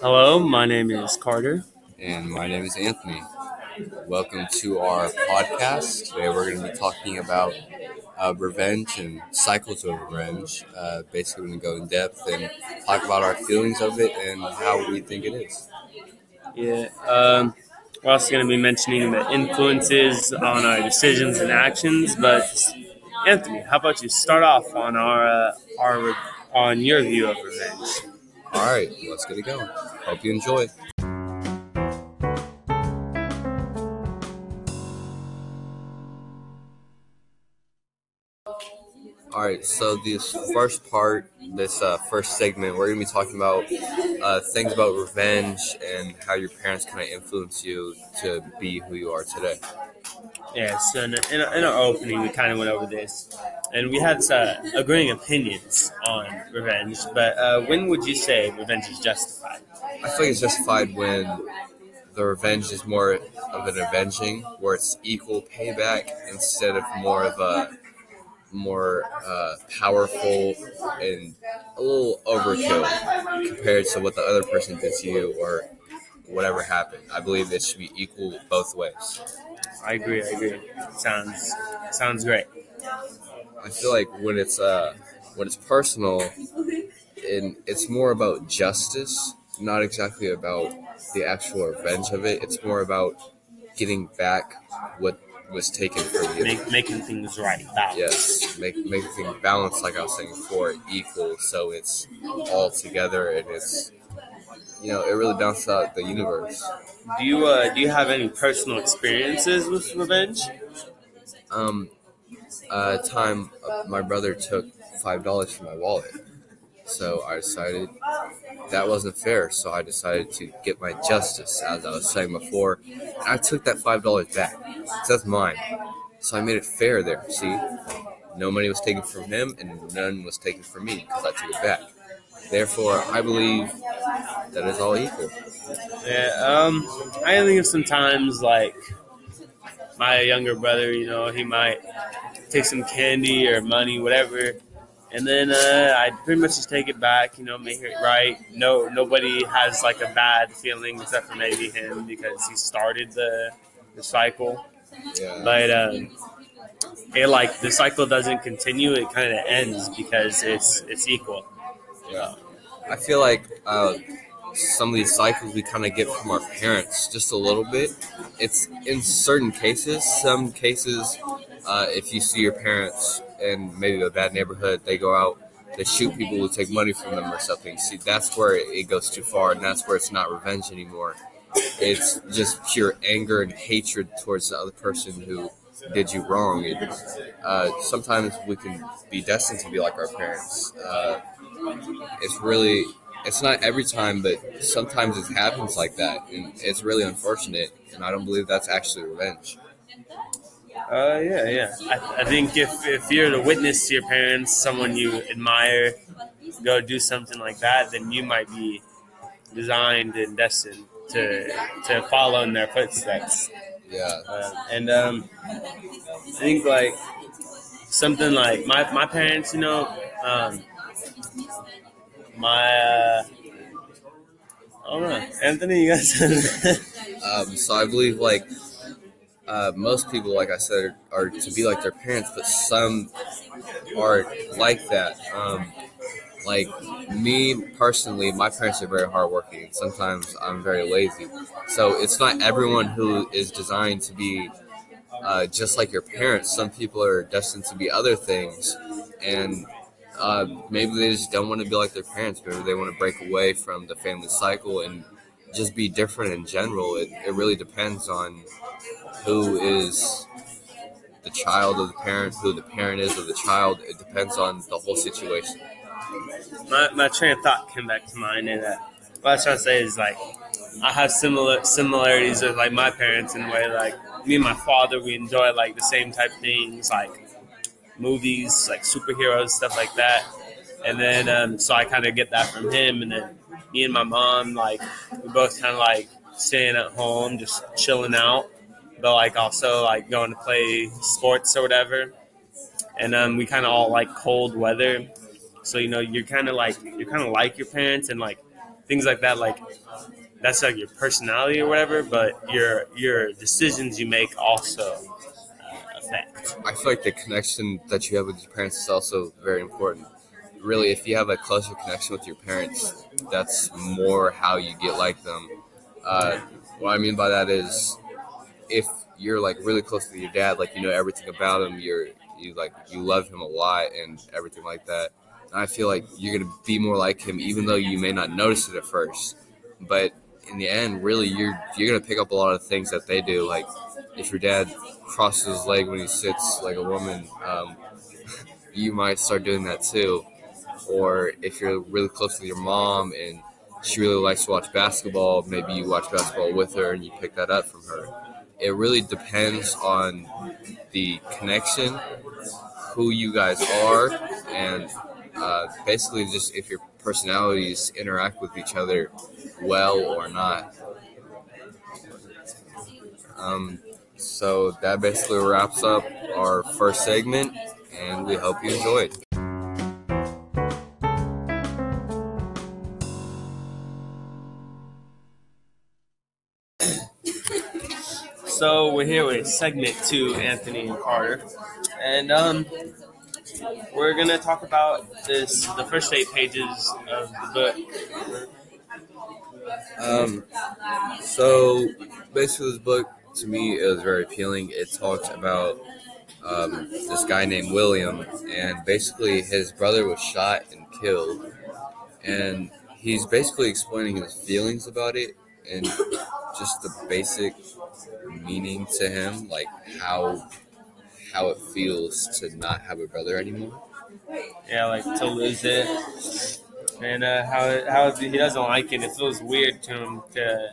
Hello, my name is Carter. And my name is Anthony. Welcome to our podcast. Today we're going to be talking about uh, revenge and cycles of revenge. Uh, basically, we're going to go in depth and talk about our feelings of it and how we think it is. Yeah, um, we're also going to be mentioning the influences on our decisions and actions. But Anthony, how about you start off on our uh, our on your view of revenge? All right, let's get it going. Hope you enjoy. All right, so this first part, this uh, first segment, we're gonna be talking about uh, things about revenge and how your parents kind of influence you to be who you are today. Yeah, so in, in, in our opening, we kind of went over this, and we had uh, agreeing opinions on revenge. But uh, when would you say revenge is justified? I feel like it's justified when the revenge is more of an avenging, where it's equal payback instead of more of a more uh, powerful and a little overkill compared to what the other person did to you or whatever happened. I believe it should be equal both ways. I agree. I agree. Sounds sounds great. I feel like when it's uh when it's personal, and it's more about justice, not exactly about the actual revenge of it. It's more about getting back what was taken from you. Make, making things right. Balance. Yes, make making things balanced, like I was saying before, equal, so it's all together and it's you know it really balances out the universe. Do you uh, do you have any personal experiences with revenge? Um, uh, time my brother took five dollars from my wallet, so I decided that wasn't fair. So I decided to get my justice, as I was saying before. And I took that five dollars back. So that's mine. So I made it fair there. See, no money was taken from him, and none was taken from me because I took it back. Therefore, I believe that is all equal. Yeah, um, I think of sometimes like my younger brother, you know, he might take some candy or money, whatever, and then uh, I pretty much just take it back, you know, make it right. No, nobody has like a bad feeling except for maybe him because he started the the cycle. Yeah. But um, it like the cycle doesn't continue; it kind of ends because it's it's equal. Yeah. I feel like uh, some of these cycles we kind of get from our parents just a little bit. It's in certain cases. Some cases, uh, if you see your parents in maybe a bad neighborhood, they go out, they shoot people who take money from them or something. See, that's where it goes too far, and that's where it's not revenge anymore. It's just pure anger and hatred towards the other person who did you wrong. Uh, sometimes we can be destined to be like our parents. Uh, it's really it's not every time but sometimes it happens like that and it's really unfortunate and i don't believe that's actually revenge Uh, yeah, yeah. I, I think if, if you're to witness to your parents, someone you admire, go do something like that, then you might be designed and destined to to follow in their footsteps. yeah Uh, and um, I think like something like my, my parents, you know, um, my uh, I don't know, Anthony, you guys. um, so i believe like uh, most people like i said are to be like their parents but some are like that. Um, like me personally my parents are very hardworking. Sometimes i'm very lazy. So it's not everyone who is designed to be uh, just like your parents. Some people are destined to be other things and uh, maybe they just don't want to be like their parents. Maybe they want to break away from the family cycle and just be different in general. It, it really depends on who is the child of the parent who the parent is of the child. It depends on the whole situation. My, my train of thought came back to mind, and uh, what I was trying to say is like I have similar similarities with like my parents in a way. Like me and my father, we enjoy like the same type of things, like movies, like superheroes, stuff like that. And then um, so I kind of get that from him, and then me and my mom, like we both kind of like staying at home, just chilling out, but like also like going to play sports or whatever. And um, we kind of all like cold weather. So you know, you're kind of like you're kind of like your parents and like things like that. Like that's like your personality or whatever, but your your decisions you make also affect. I feel like the connection that you have with your parents is also very important. Really, if you have a closer connection with your parents, that's more how you get like them. Uh, what I mean by that is, if you're like really close to your dad, like you know everything about him, you're you like you love him a lot and everything like that. I feel like you're gonna be more like him, even though you may not notice it at first. But in the end, really, you're you're gonna pick up a lot of things that they do. Like if your dad crosses his leg when he sits like a woman, um, you might start doing that too. Or if you're really close to your mom and she really likes to watch basketball, maybe you watch basketball with her and you pick that up from her. It really depends on the connection, who you guys are, and uh, basically just if your personalities interact with each other well or not. Um, so that basically wraps up our first segment, and we hope you enjoyed. So we're here with segment two, Anthony and Carter, and um, we're gonna talk about this the first eight pages of the book. Um, so basically, this book to me it was very appealing. It talks about um, this guy named William, and basically his brother was shot and killed, and he's basically explaining his feelings about it and just the basic meaning to him, like how how it feels to not have a brother anymore. Yeah, like to lose it, and uh, how it, how it, he doesn't like it. It feels weird to him to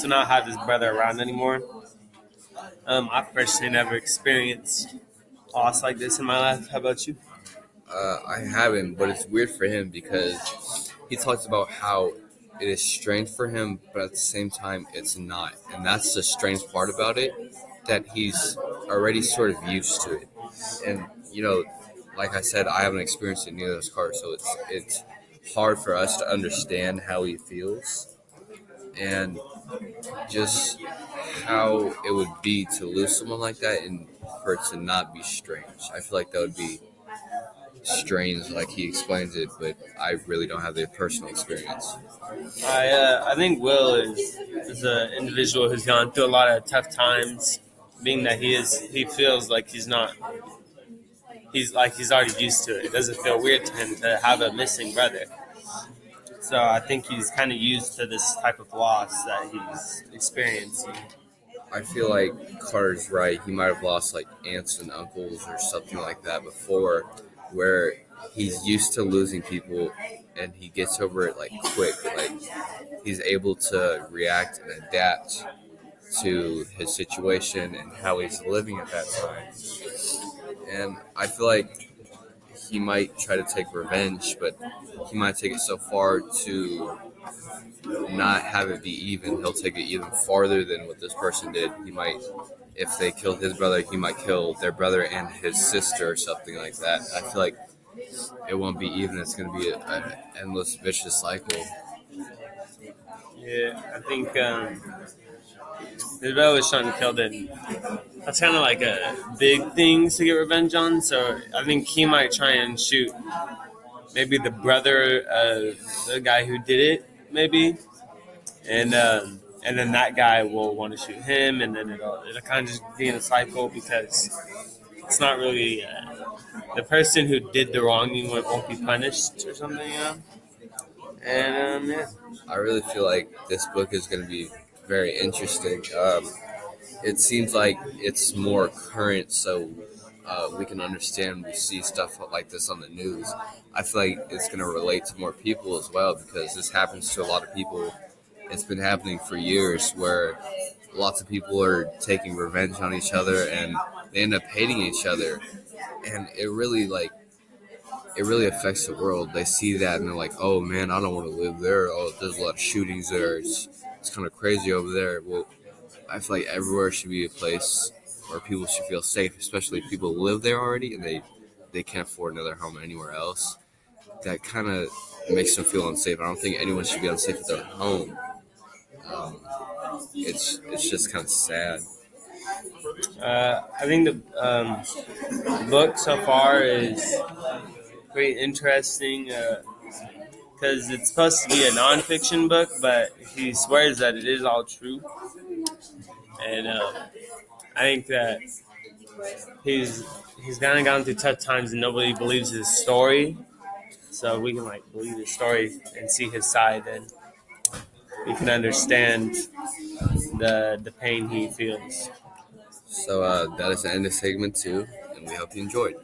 to not have his brother around anymore. Um, I've personally never experienced loss like this in my life. How about you? Uh, I haven't, but it's weird for him because he talks about how it is strange for him, but at the same time, it's not. And that's the strange part about it that he's already sort of used to it. And, you know, like I said, I haven't experienced neither of those cars, so it's, it's hard for us to understand how he feels and just how it would be to lose someone like that and for it to not be strange. I feel like that would be strange, like he explains it, but I really don't have the personal experience. I uh, I think Will is is an individual who's gone through a lot of tough times. Being that he is, he feels like he's not. He's like he's already used to it. It doesn't feel weird to him to have a missing brother. So I think he's kind of used to this type of loss that he's experiencing. I feel like Carter's right. He might have lost like aunts and uncles or something like that before, where he's used to losing people and he gets over it like quick. Like he's able to react and adapt to his situation and how he's living at that time. And I feel like he might try to take revenge, but he might take it so far to not have it be even. He'll take it even farther than what this person did. He might, if they killed his brother, he might kill their brother and his sister or something like that. I feel like it won't be even. It's going to be an endless vicious cycle. Yeah, I think um, brother was trying to kill them. That's kind of like a big thing to get revenge on. So I think he might try and shoot maybe the brother of the guy who did it, maybe, and um, and then that guy will want to shoot him, and then it'll it'll kind of just be in a cycle because it's not really uh, the person who did the wronging won't, be punished or something, you know. And um, yeah, I really feel like this book is going to be very interesting. Um, it seems like it's more current, so uh, we can understand. We see stuff like this on the news. I feel like it's going to relate to more people as well because this happens to a lot of people. It's been happening for years where lots of people are taking revenge on each other and they end up hating each other. And it really like it really affects the world. They see that and they're like, "Oh man, I don't want to live there. Oh, there's a lot of shootings there. It's it's kind of crazy over there." Well, I feel like everywhere should be a place where people should feel safe, especially people live there already and they they can't afford another home anywhere else. that kind of makes them feel unsafe. I don't think anyone should be unsafe at their home. Um, it's it's just kind of sad. Uh, I think the um, book so far is pretty interesting because it's supposed to be a nonfiction book, but he swears that it is all true. And uh, I think that he's he's kind of gone through tough times and nobody believes his story. So we can like believe his story and see his side, and we can understand the the pain he feels. So uh, that is the end of segment two, and we hope you enjoyed.